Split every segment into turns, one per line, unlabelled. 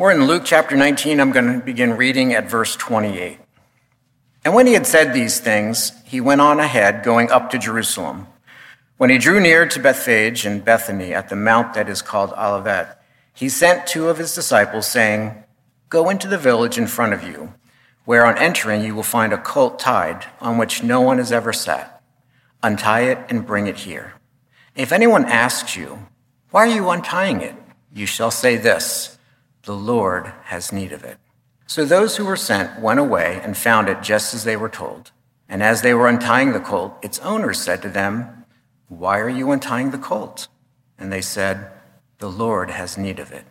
We're in Luke chapter 19. I'm going to begin reading at verse 28. And when he had said these things, he went on ahead, going up to Jerusalem. When he drew near to Bethphage and Bethany at the mount that is called Olivet, he sent two of his disciples, saying, Go into the village in front of you, where on entering you will find a colt tied, on which no one has ever sat. Untie it and bring it here. If anyone asks you, Why are you untying it? you shall say this the Lord has need of it. So those who were sent went away and found it just as they were told. And as they were untying the colt, its owners said to them, Why are you untying the colt? And they said, The Lord has need of it.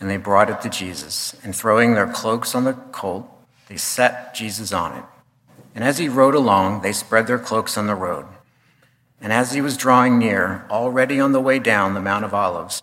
And they brought it to Jesus, and throwing their cloaks on the colt, they set Jesus on it. And as he rode along, they spread their cloaks on the road. And as he was drawing near, already on the way down the Mount of Olives,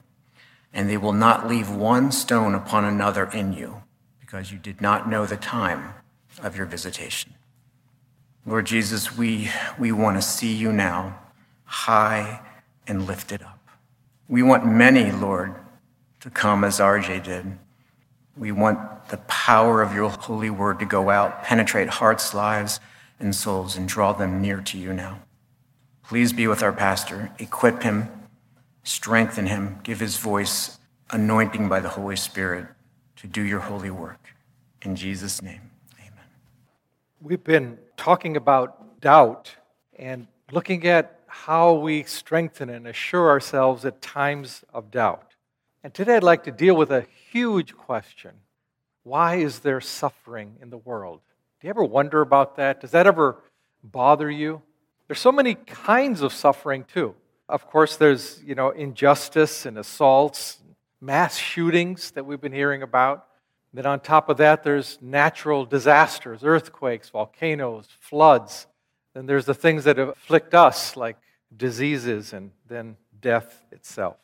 and they will not leave one stone upon another in you, because you did not know the time of your visitation. Lord Jesus, we, we want to see you now high and lifted up. We want many, Lord, to come as RJ did. We want the power of your holy word to go out, penetrate hearts, lives, and souls, and draw them near to you now. Please be with our pastor, equip him strengthen him, give his voice anointing by the Holy Spirit to do your holy work. In Jesus' name, amen.
We've been talking about doubt and looking at how we strengthen and assure ourselves at times of doubt. And today I'd like to deal with a huge question Why is there suffering in the world? Do you ever wonder about that? Does that ever bother you? There's so many kinds of suffering, too. Of course, there's, you know, injustice and assaults, mass shootings that we've been hearing about. Then on top of that, there's natural disasters, earthquakes, volcanoes, floods. Then there's the things that afflict us, like diseases and then death itself.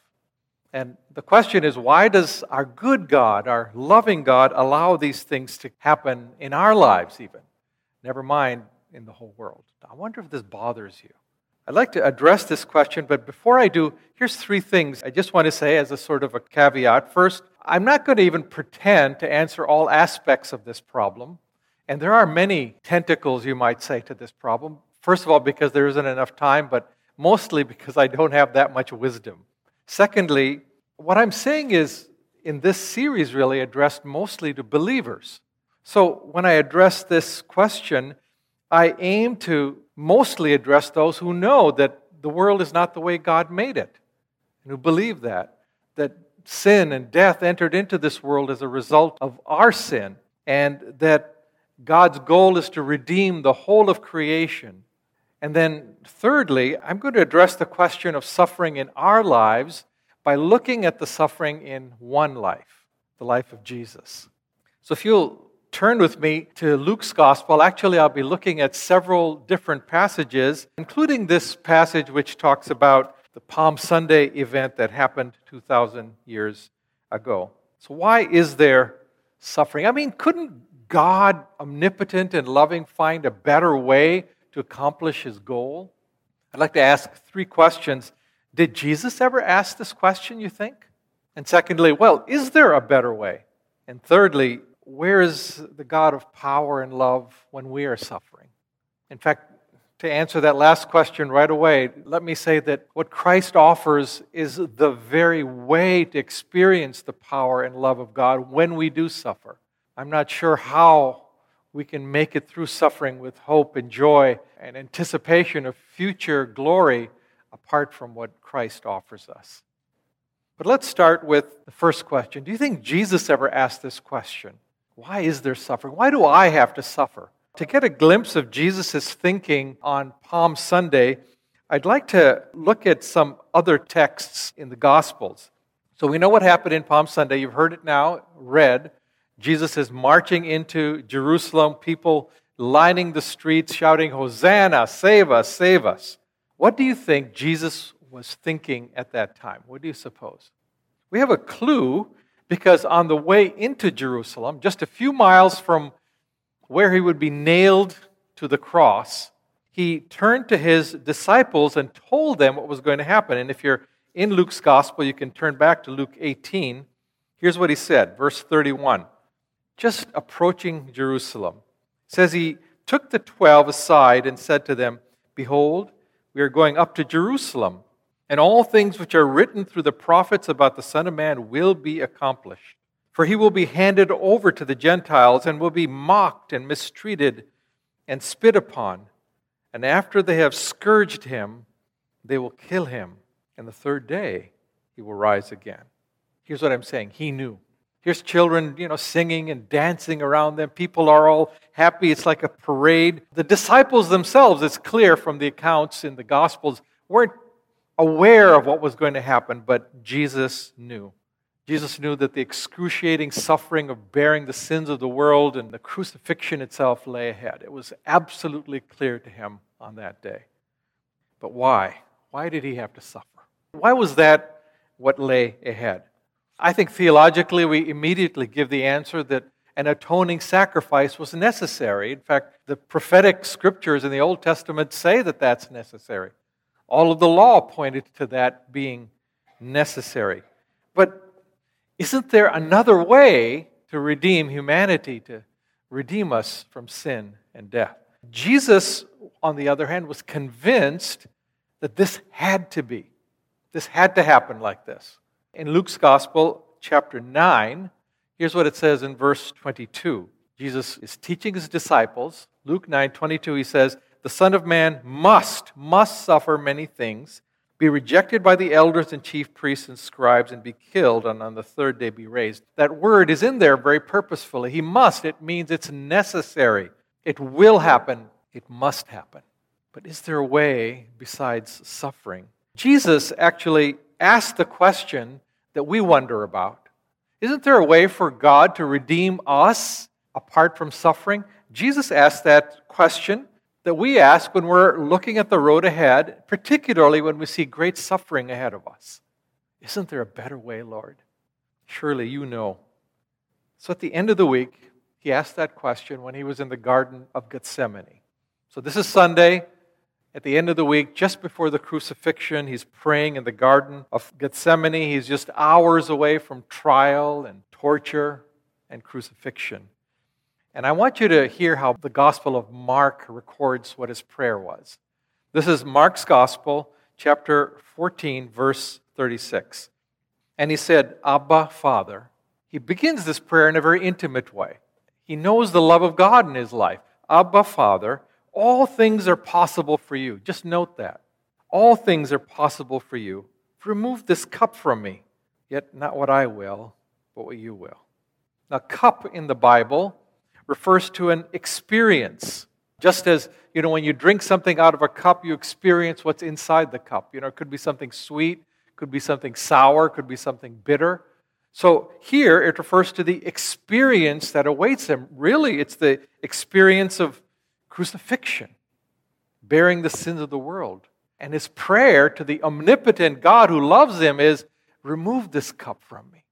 And the question is why does our good God, our loving God, allow these things to happen in our lives, even? Never mind in the whole world. I wonder if this bothers you. I'd like to address this question, but before I do, here's three things I just want to say as a sort of a caveat. First, I'm not going to even pretend to answer all aspects of this problem. And there are many tentacles, you might say, to this problem. First of all, because there isn't enough time, but mostly because I don't have that much wisdom. Secondly, what I'm saying is in this series, really addressed mostly to believers. So when I address this question, I aim to mostly address those who know that the world is not the way God made it, and who believe that, that sin and death entered into this world as a result of our sin, and that God's goal is to redeem the whole of creation. And then, thirdly, I'm going to address the question of suffering in our lives by looking at the suffering in one life, the life of Jesus. So, if you'll turn with me to Luke's gospel. Actually, I'll be looking at several different passages, including this passage which talks about the Palm Sunday event that happened 2,000 years ago. So, why is there suffering? I mean, couldn't God, omnipotent and loving, find a better way to accomplish his goal? I'd like to ask three questions. Did Jesus ever ask this question, you think? And secondly, well, is there a better way? And thirdly, where is the God of power and love when we are suffering? In fact, to answer that last question right away, let me say that what Christ offers is the very way to experience the power and love of God when we do suffer. I'm not sure how we can make it through suffering with hope and joy and anticipation of future glory apart from what Christ offers us. But let's start with the first question. Do you think Jesus ever asked this question? Why is there suffering? Why do I have to suffer? To get a glimpse of Jesus' thinking on Palm Sunday, I'd like to look at some other texts in the Gospels. So we know what happened in Palm Sunday. You've heard it now read. Jesus is marching into Jerusalem, people lining the streets, shouting, Hosanna, save us, save us. What do you think Jesus was thinking at that time? What do you suppose? We have a clue because on the way into Jerusalem, just a few miles from where he would be nailed to the cross, he turned to his disciples and told them what was going to happen. And if you're in Luke's gospel, you can turn back to Luke 18. Here's what he said, verse 31. Just approaching Jerusalem, says he took the twelve aside and said to them, Behold, we are going up to Jerusalem and all things which are written through the prophets about the Son of Man will be accomplished. For he will be handed over to the Gentiles and will be mocked and mistreated and spit upon. And after they have scourged him, they will kill him. And the third day, he will rise again. Here's what I'm saying He knew. Here's children, you know, singing and dancing around them. People are all happy. It's like a parade. The disciples themselves, it's clear from the accounts in the Gospels, weren't aware of what was going to happen, but Jesus knew. Jesus knew that the excruciating suffering of bearing the sins of the world and the crucifixion itself lay ahead. It was absolutely clear to him on that day. But why? Why did he have to suffer? Why was that what lay ahead? I think theologically we immediately give the answer that an atoning sacrifice was necessary. In fact, the prophetic scriptures in the Old Testament say that that's necessary. All of the law pointed to that being necessary. But isn't there another way to redeem humanity, to redeem us from sin and death? Jesus, on the other hand, was convinced that this had to be. This had to happen like this. In Luke's Gospel, chapter 9, here's what it says in verse 22. Jesus is teaching his disciples. Luke 9 22, he says, the Son of Man must, must suffer many things, be rejected by the elders and chief priests and scribes, and be killed, and on the third day be raised. That word is in there very purposefully. He must, it means it's necessary. It will happen. It must happen. But is there a way besides suffering? Jesus actually asked the question that we wonder about. Isn't there a way for God to redeem us apart from suffering? Jesus asked that question that we ask when we're looking at the road ahead, particularly when we see great suffering ahead of us. Isn't there a better way, Lord? Surely you know. So at the end of the week, he asked that question when he was in the Garden of Gethsemane. So this is Sunday. At the end of the week, just before the crucifixion, he's praying in the Garden of Gethsemane. He's just hours away from trial and torture and crucifixion. And I want you to hear how the Gospel of Mark records what his prayer was. This is Mark's Gospel, chapter 14, verse 36. And he said, Abba, Father. He begins this prayer in a very intimate way. He knows the love of God in his life. Abba, Father, all things are possible for you. Just note that. All things are possible for you. Remove this cup from me, yet not what I will, but what you will. Now, cup in the Bible refers to an experience. Just as, you know, when you drink something out of a cup, you experience what's inside the cup. You know, it could be something sweet, could be something sour, could be something bitter. So here it refers to the experience that awaits him. Really, it's the experience of crucifixion, bearing the sins of the world. And his prayer to the omnipotent God who loves him is remove this cup from me.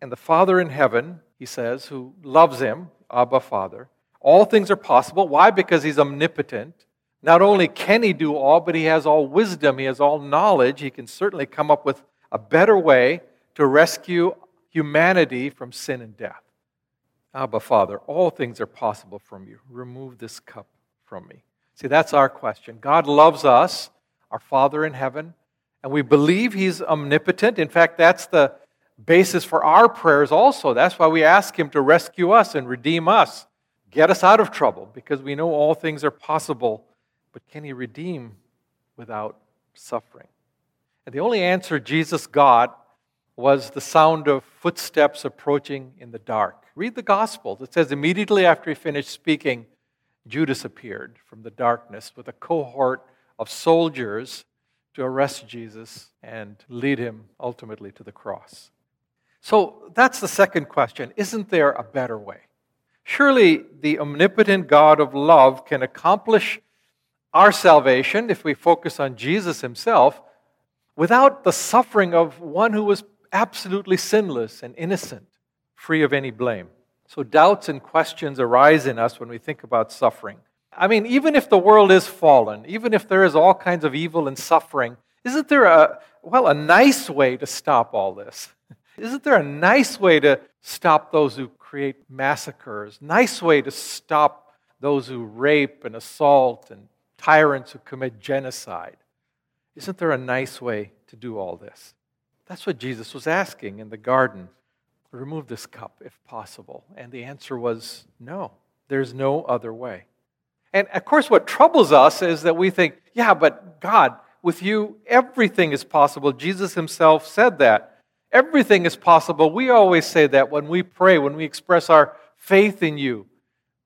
And the Father in heaven, he says, who loves him, Abba, Father. All things are possible. Why? Because He's omnipotent. Not only can He do all, but He has all wisdom, He has all knowledge. He can certainly come up with a better way to rescue humanity from sin and death. Abba, Father, all things are possible from you. Remove this cup from me. See, that's our question. God loves us, our Father in heaven, and we believe He's omnipotent. In fact, that's the basis for our prayers also. That's why we ask Him to rescue us and redeem us, get us out of trouble, because we know all things are possible. But can He redeem without suffering? And the only answer Jesus got was the sound of footsteps approaching in the dark. Read the Gospels. It says immediately after he finished speaking, Judas appeared from the darkness with a cohort of soldiers to arrest Jesus and lead him ultimately to the cross. So that's the second question. Isn't there a better way? Surely the omnipotent God of love can accomplish our salvation if we focus on Jesus himself without the suffering of one who was absolutely sinless and innocent, free of any blame. So doubts and questions arise in us when we think about suffering. I mean, even if the world is fallen, even if there is all kinds of evil and suffering, isn't there a, well, a nice way to stop all this? Isn't there a nice way to stop those who create massacres? Nice way to stop those who rape and assault and tyrants who commit genocide? Isn't there a nice way to do all this? That's what Jesus was asking in the garden. Remove this cup if possible. And the answer was no, there's no other way. And of course, what troubles us is that we think, yeah, but God, with you, everything is possible. Jesus himself said that. Everything is possible. We always say that when we pray, when we express our faith in you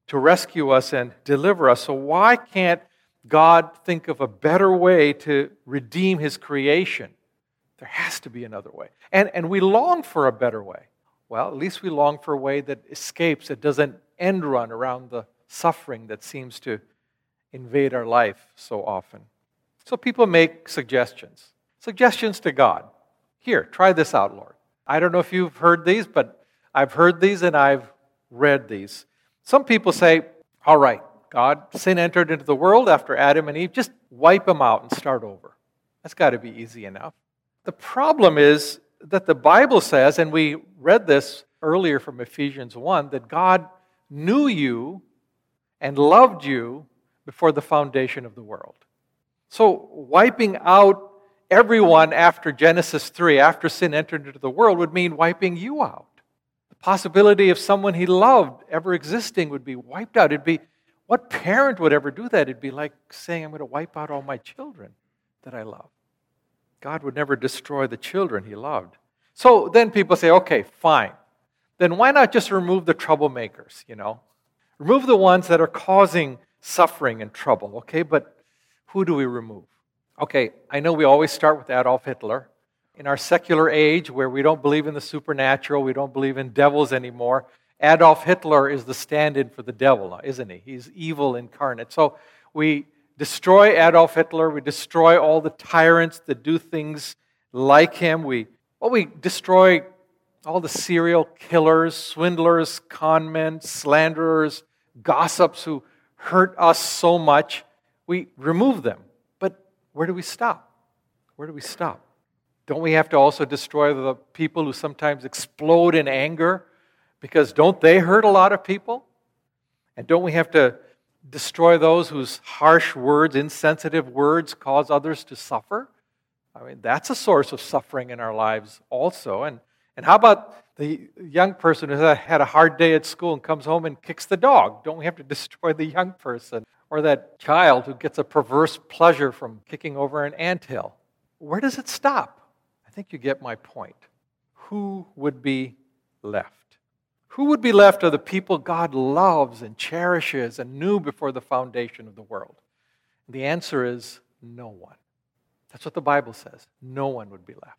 to rescue us and deliver us. So, why can't God think of a better way to redeem his creation? There has to be another way. And, and we long for a better way. Well, at least we long for a way that escapes, that doesn't end run around the suffering that seems to invade our life so often. So people make suggestions, suggestions to God. Here, try this out, Lord. I don't know if you've heard these, but I've heard these and I've read these. Some people say, all right, God, sin entered into the world after Adam and Eve, just wipe them out and start over. That's got to be easy enough. The problem is that the Bible says, and we read this earlier from Ephesians 1, that God knew you and loved you before the foundation of the world. So, wiping out everyone after Genesis 3, after sin entered into the world, would mean wiping you out. The possibility of someone he loved ever existing would be wiped out. It'd be, what parent would ever do that? It'd be like saying, I'm going to wipe out all my children that I love. God would never destroy the children he loved. So then people say, okay, fine. Then why not just remove the troublemakers, you know? Remove the ones that are causing suffering and trouble, okay? But who do we remove? Okay, I know we always start with Adolf Hitler. In our secular age where we don't believe in the supernatural, we don't believe in devils anymore, Adolf Hitler is the stand in for the devil, isn't he? He's evil incarnate. So we destroy Adolf Hitler, we destroy all the tyrants that do things like him. We, well, we destroy all the serial killers, swindlers, conmen, slanderers, gossips who hurt us so much. We remove them. Where do we stop? Where do we stop? Don't we have to also destroy the people who sometimes explode in anger? Because don't they hurt a lot of people? And don't we have to destroy those whose harsh words, insensitive words, cause others to suffer? I mean, that's a source of suffering in our lives also. And, and how about the young person who had a hard day at school and comes home and kicks the dog? Don't we have to destroy the young person? Or that child who gets a perverse pleasure from kicking over an anthill? Where does it stop? I think you get my point. Who would be left? Who would be left of the people God loves and cherishes and knew before the foundation of the world? The answer is no one. That's what the Bible says. No one would be left.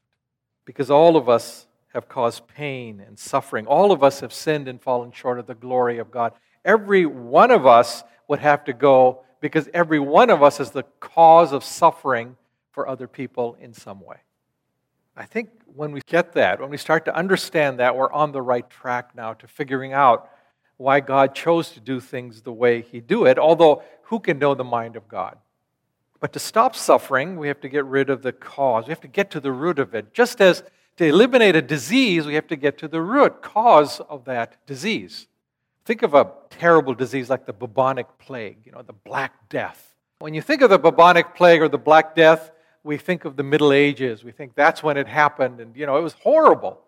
Because all of us have caused pain and suffering. All of us have sinned and fallen short of the glory of God. Every one of us would have to go because every one of us is the cause of suffering for other people in some way. I think when we get that, when we start to understand that, we're on the right track now to figuring out why God chose to do things the way He do it, although who can know the mind of God? But to stop suffering, we have to get rid of the cause. We have to get to the root of it. Just as to eliminate a disease, we have to get to the root cause of that disease. Think of a terrible disease like the bubonic plague, you know, the Black Death. When you think of the bubonic plague or the Black Death, we think of the Middle Ages. We think that's when it happened, and you know, it was horrible.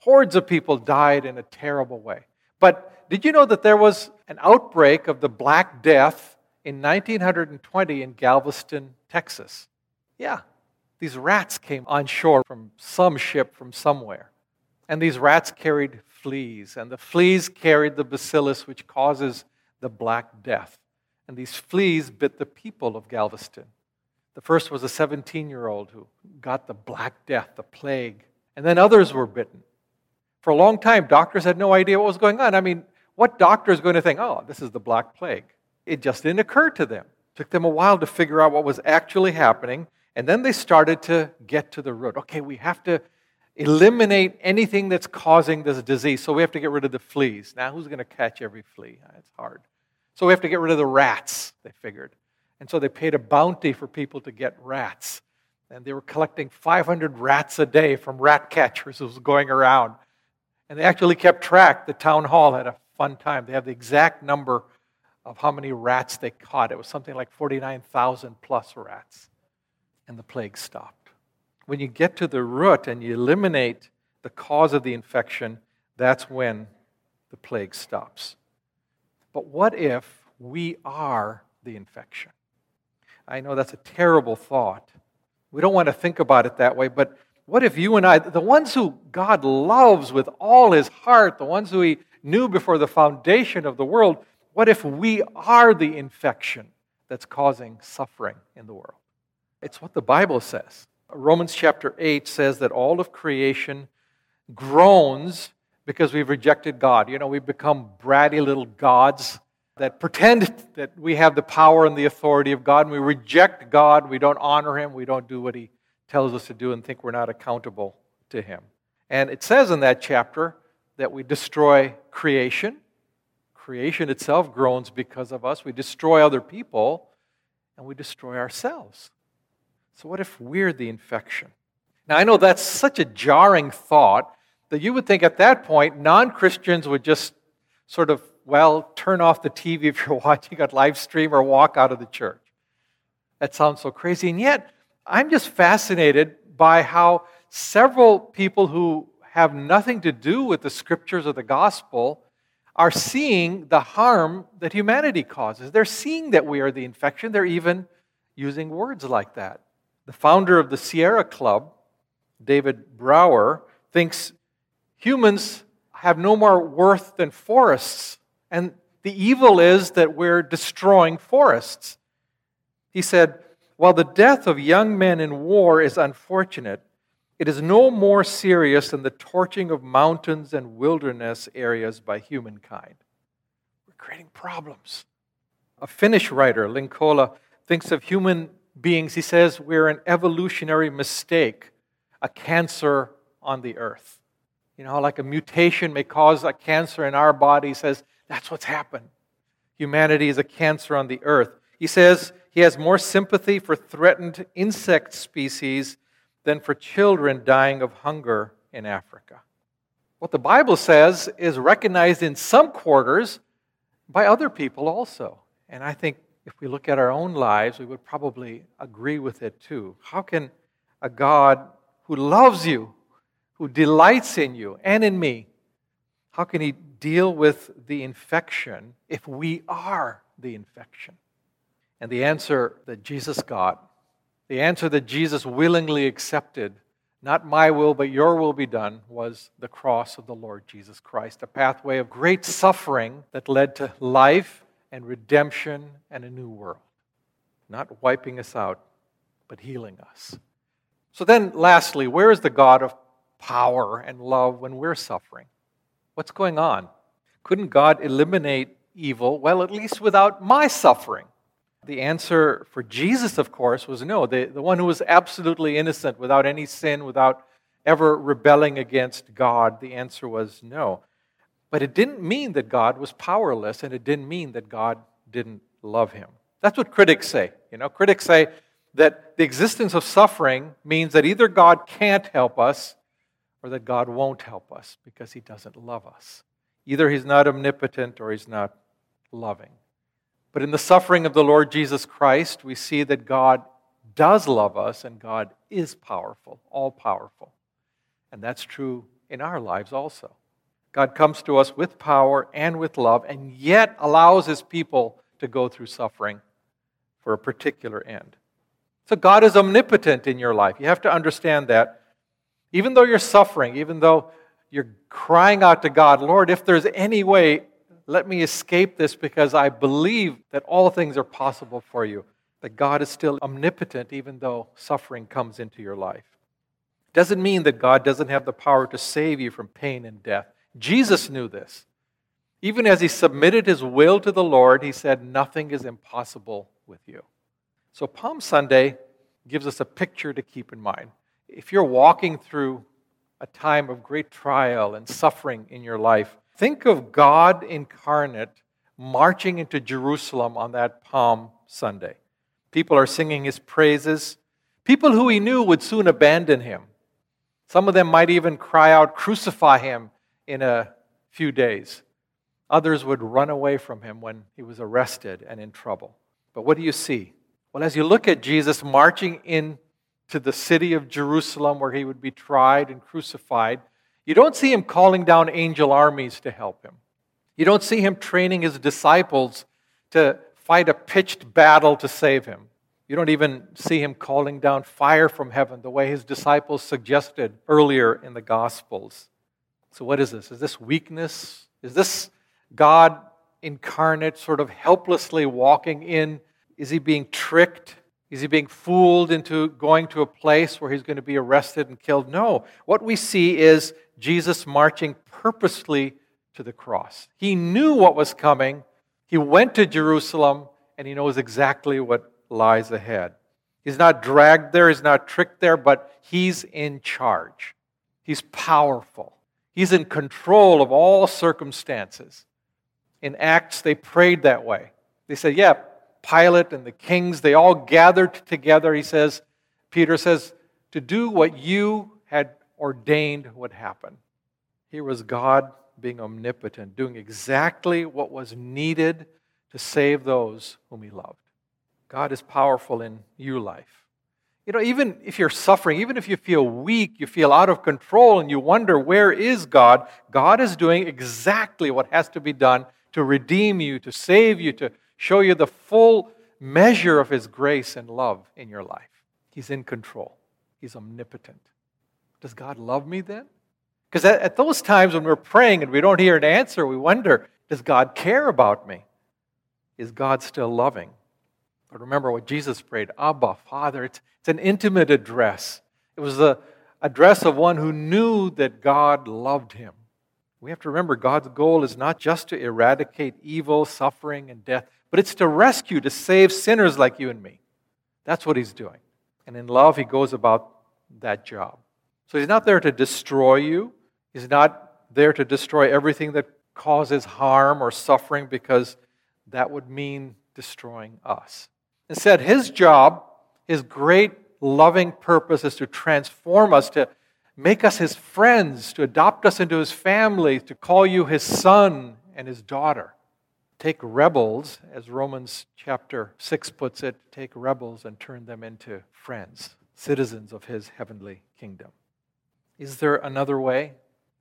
Hordes of people died in a terrible way. But did you know that there was an outbreak of the Black Death in 1920 in Galveston, Texas? Yeah, these rats came on shore from some ship from somewhere. And these rats carried fleas, and the fleas carried the bacillus which causes the Black Death. And these fleas bit the people of Galveston. The first was a 17 year old who got the Black Death, the plague, and then others were bitten. For a long time, doctors had no idea what was going on. I mean, what doctor is going to think, oh, this is the Black Plague? It just didn't occur to them. It took them a while to figure out what was actually happening, and then they started to get to the root. Okay, we have to eliminate anything that's causing this disease, so we have to get rid of the fleas. Now, who's going to catch every flea? Ah, it's hard. So we have to get rid of the rats, they figured. And so they paid a bounty for people to get rats. And they were collecting 500 rats a day from rat catchers who was going around. And they actually kept track. The town hall had a fun time. They have the exact number of how many rats they caught. It was something like 49,000 plus rats. And the plague stopped. When you get to the root and you eliminate the cause of the infection, that's when the plague stops. But what if we are the infection? I know that's a terrible thought. We don't want to think about it that way, but what if you and I, the ones who God loves with all his heart, the ones who he knew before the foundation of the world, what if we are the infection that's causing suffering in the world? It's what the Bible says. Romans chapter 8 says that all of creation groans because we've rejected God. You know, we've become bratty little gods that pretend that we have the power and the authority of God, and we reject God. We don't honor Him. We don't do what He tells us to do and think we're not accountable to Him. And it says in that chapter that we destroy creation. Creation itself groans because of us. We destroy other people, and we destroy ourselves. So, what if we're the infection? Now, I know that's such a jarring thought that you would think at that point non Christians would just sort of, well, turn off the TV if you're watching a live stream or walk out of the church. That sounds so crazy. And yet, I'm just fascinated by how several people who have nothing to do with the scriptures of the gospel are seeing the harm that humanity causes. They're seeing that we are the infection. They're even using words like that. The founder of the Sierra Club, David Brower, thinks humans have no more worth than forests. And the evil is that we're destroying forests. He said, While the death of young men in war is unfortunate, it is no more serious than the torching of mountains and wilderness areas by humankind. We're creating problems. A Finnish writer, Linkola, thinks of human beings. He says we're an evolutionary mistake, a cancer on the earth. You know, like a mutation may cause a cancer in our body. He says that's what's happened. Humanity is a cancer on the earth. He says he has more sympathy for threatened insect species than for children dying of hunger in Africa. What the Bible says is recognized in some quarters by other people also. And I think if we look at our own lives, we would probably agree with it too. How can a God who loves you, who delights in you and in me, how can he deal with the infection if we are the infection? And the answer that Jesus got, the answer that Jesus willingly accepted, not my will, but your will be done, was the cross of the Lord Jesus Christ, a pathway of great suffering that led to life and redemption and a new world. Not wiping us out, but healing us. So then, lastly, where is the God of power and love when we're suffering? What's going on? Couldn't God eliminate evil? Well, at least without my suffering. The answer for Jesus, of course, was no. The, the one who was absolutely innocent, without any sin, without ever rebelling against God, the answer was no. But it didn't mean that God was powerless, and it didn't mean that God didn't love him. That's what critics say. You know, critics say that the existence of suffering means that either God can't help us or that God won't help us because he doesn't love us. Either he's not omnipotent or he's not loving. But in the suffering of the Lord Jesus Christ, we see that God does love us and God is powerful, all powerful. And that's true in our lives also. God comes to us with power and with love, and yet allows his people to go through suffering for a particular end. So God is omnipotent in your life. You have to understand that. Even though you're suffering, even though you're crying out to God, Lord, if there's any way, let me escape this because I believe that all things are possible for you. That God is still omnipotent even though suffering comes into your life. Doesn't mean that God doesn't have the power to save you from pain and death. Jesus knew this. Even as he submitted his will to the Lord, he said, Nothing is impossible with you. So, Palm Sunday gives us a picture to keep in mind. If you're walking through a time of great trial and suffering in your life, think of God incarnate marching into Jerusalem on that Palm Sunday. People are singing his praises. People who he knew would soon abandon him. Some of them might even cry out, Crucify him in a few days. Others would run away from him when he was arrested and in trouble. But what do you see? Well, as you look at Jesus marching in to the city of Jerusalem where he would be tried and crucified, you don't see him calling down angel armies to help him. You don't see him training his disciples to fight a pitched battle to save him. You don't even see him calling down fire from heaven the way his disciples suggested earlier in the Gospels. So, what is this? Is this weakness? Is this God incarnate sort of helplessly walking in? Is he being tricked? Is he being fooled into going to a place where he's going to be arrested and killed? No. What we see is Jesus marching purposely to the cross. He knew what was coming. He went to Jerusalem and he knows exactly what lies ahead. He's not dragged there, he's not tricked there, but he's in charge. He's powerful. He's in control of all circumstances. In Acts, they prayed that way. They said, Yeah, Pilate and the kings, they all gathered together, he says, Peter says, to do what you had ordained would happen. Here was God being omnipotent, doing exactly what was needed to save those whom he loved. God is powerful in your life. You know, even if you're suffering, even if you feel weak, you feel out of control, and you wonder, where is God? God is doing exactly what has to be done to redeem you, to save you, to show you the full measure of His grace and love in your life. He's in control, He's omnipotent. Does God love me then? Because at, those times when we're praying and we don't hear an answer, we wonder, does God care about me? Is God still loving? But remember what Jesus prayed Abba, Father. It's, it's an intimate address. It was the address of one who knew that God loved him. We have to remember God's goal is not just to eradicate evil, suffering, and death, but it's to rescue, to save sinners like you and me. That's what he's doing. And in love, he goes about that job. So he's not there to destroy you. He's not there to destroy everything that causes harm or suffering because that would mean destroying us. Instead, his job, his great loving purpose is to transform us, to make us his friends, to adopt us into his family, to call you his son and his daughter take rebels, as Romans chapter 6 puts it, take rebels and turn them into friends, citizens of his heavenly kingdom. Is there another way?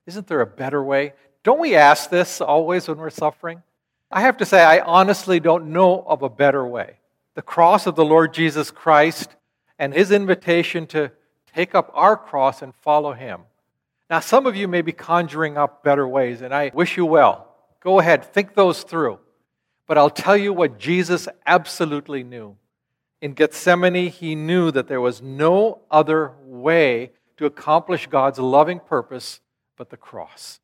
Isn't there a better way? Don't we ask this always when we're suffering? I have to say, I honestly don't know of a better way. The cross of the Lord Jesus Christ and his invitation to take up our cross and follow him. Now, some of you may be conjuring up better ways, and I wish you well. Go ahead, think those through. But I'll tell you what Jesus absolutely knew. In Gethsemane, he knew that there was no other way to accomplish God's loving purpose but the cross.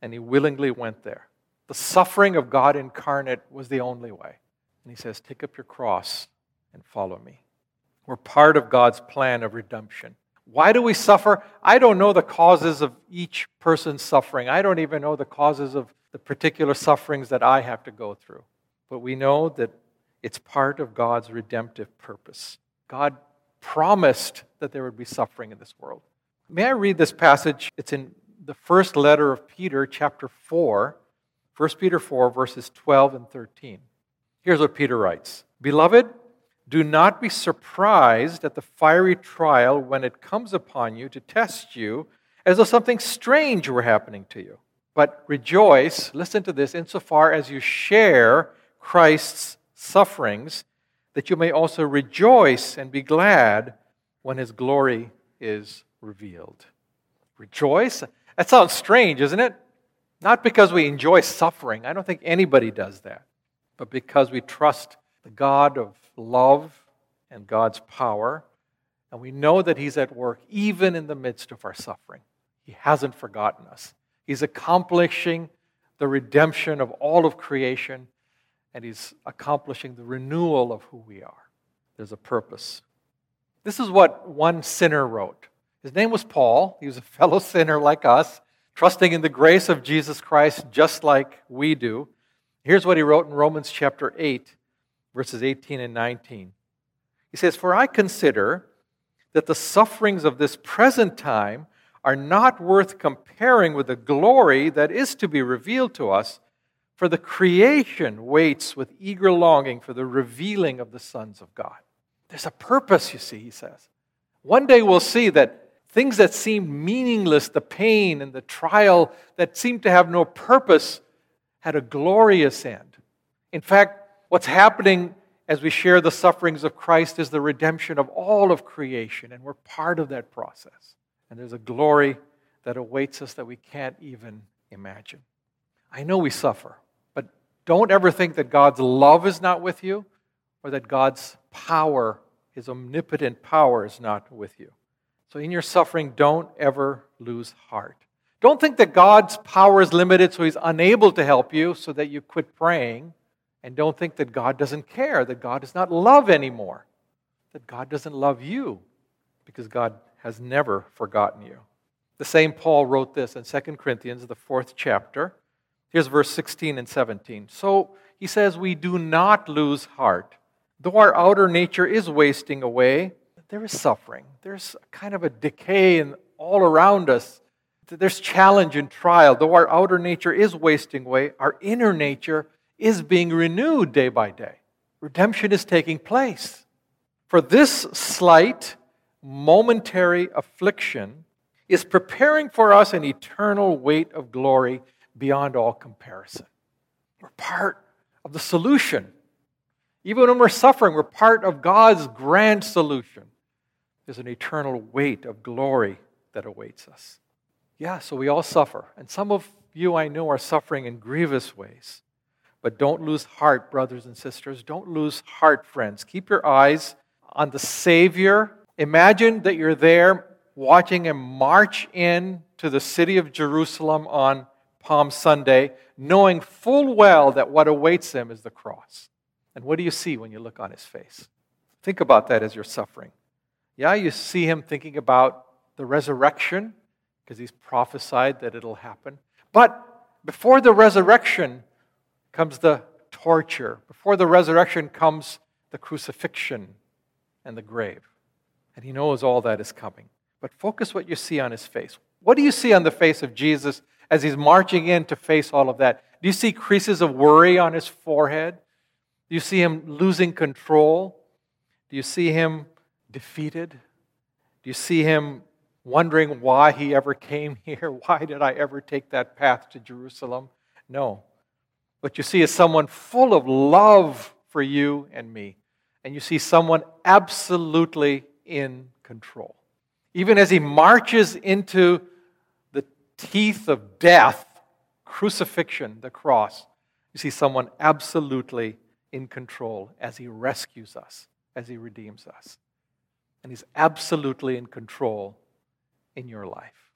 And he willingly went there. The suffering of God incarnate was the only way. And he says, Take up your cross and follow me. We're part of God's plan of redemption. Why do we suffer? I don't know the causes of each person's suffering. I don't even know the causes of the particular sufferings that I have to go through but we know that it's part of God's redemptive purpose. God promised that there would be suffering in this world. May I read this passage? It's in the first letter of Peter, chapter 4, 1 Peter 4, verses 12 and 13. Here's what Peter writes Beloved, do not be surprised at the fiery trial when it comes upon you to test you, as though something strange were happening to you. But rejoice, listen to this, insofar as you share Christ's sufferings, that you may also rejoice and be glad when his glory is revealed. Rejoice? That sounds strange, isn't it? Not because we enjoy suffering. I don't think anybody does that. But because we trust the God of love and God's power, and we know that He's at work even in the midst of our suffering. He hasn't forgotten us. He's accomplishing the redemption of all of creation, and He's accomplishing the renewal of who we are. There's a purpose. This is what one sinner wrote. His name was Paul. He was a fellow sinner like us, trusting in the grace of Jesus Christ just like we do. Here's what he wrote in Romans chapter 8, verses 18 and 19. He says, For I consider that the sufferings of this present time are not worth comparing with the glory that is to be revealed to us. For the creation waits with eager longing for the revealing of the sons of God. There's a purpose, you see, he says. One day we'll see that things that seemed meaningless, the pain and the trial that seemed to have no purpose, had a glorious end. In fact, what's happening as we share the sufferings of Christ is the redemption of all of creation, and we're part of that process. And there's a glory that awaits us that we can't even imagine. I know we suffer, but don't ever think that God's love is not with you or that God's power, his omnipotent power, is not with you. So in your suffering, don't ever lose heart. Don't think that God's power is limited so he's unable to help you so that you quit praying. And don't think that God doesn't care, that God does not love anymore, that God doesn't love you because God has never forgotten you. The same Paul wrote this in 2 Corinthians, the fourth chapter. Here's verse 16 and 17. So he says, We do not lose heart. Though our outer nature is wasting away, there is suffering. There's kind of a decay in, all around us. There's challenge and trial. Though our outer nature is wasting away, our inner nature is being renewed day by day. Redemption is taking place. For this slight, momentary affliction is preparing for us an eternal weight of glory beyond all comparison. We're part of the solution. Even when we're suffering, we're part of God's grand solution. There's an eternal weight of glory that awaits us. Yeah, so we all suffer. And some of you I know are suffering in grievous ways. But don't lose heart, brothers and sisters. Don't lose heart, friends. Keep your eyes on the Savior Imagine that you're there watching him march in to the city of Jerusalem on Palm Sunday, knowing full well that what awaits him is the cross. And what do you see when you look on his face? Think about that as you're suffering. Yeah, you see him thinking about the resurrection because he's prophesied that it'll happen. But before the resurrection comes the torture, before the resurrection comes the crucifixion and the grave and he knows all that is coming. But focus what you see on his face. What do you see on the face of Jesus as he's marching in to face all of that? Do you see creases of worry on his forehead? Do you see him losing control? Do you see him defeated? Do you see him wondering why he ever came here? Why did I ever take that path to Jerusalem? No. What you see is someone full of love for you and me. And you see someone absolutely in control. Even as he marches into the teeth of death, crucifixion, the cross, you see someone absolutely in control as he rescues us, as he redeems us. And he's absolutely in control in your life.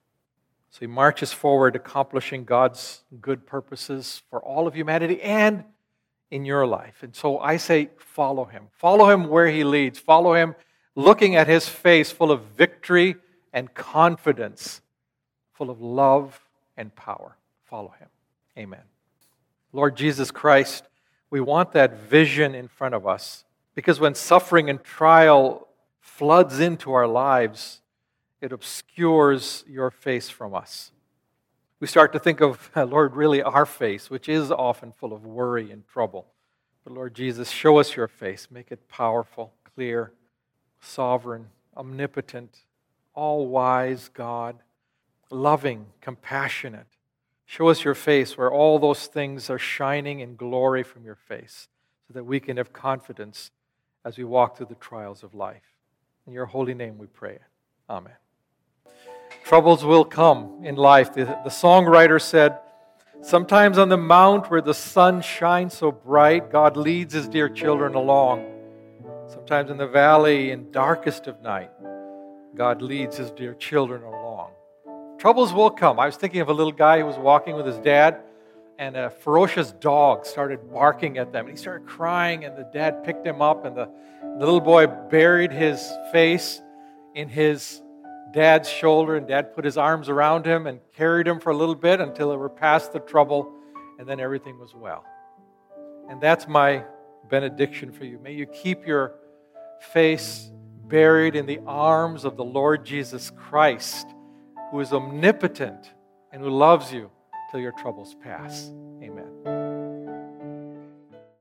So he marches forward, accomplishing God's good purposes for all of humanity and in your life. And so I say, follow him. Follow him where he leads. Follow him looking at his face full of victory and confidence, full of love and power. Follow him. Amen. Lord Jesus Christ, we want that vision in front of us because when suffering and trial floods into our lives, it obscures your face from us. We start to think of, Lord, really our face, which is often full of worry and trouble. But Lord Jesus, show us your face. Make it powerful, clear, sovereign, omnipotent, all wise God. loving, compassionate. Show us your face where all those things are shining in glory from your face so that we can have confidence as we walk through the trials of life. In your holy name we pray. Amen. Troubles will come in life. The, the songwriter said, Sometimes on the mount where the sun shines so bright, God leads his dear children along. Sometimes in the valley in darkest of night, God leads his dear children along. Troubles will come. I was thinking of a little guy who was walking with his dad, and a ferocious dog started barking at them. And he started crying, and the dad picked him up, and the, the little boy buried his face in his dad's shoulder, and dad put his arms around him and carried him for a little bit until they were past the trouble, and then everything was well. And that's my benediction for you. May you keep your face buried in the arms of the Lord Jesus Christ who is omnipotent and who loves you till your troubles pass. Amen.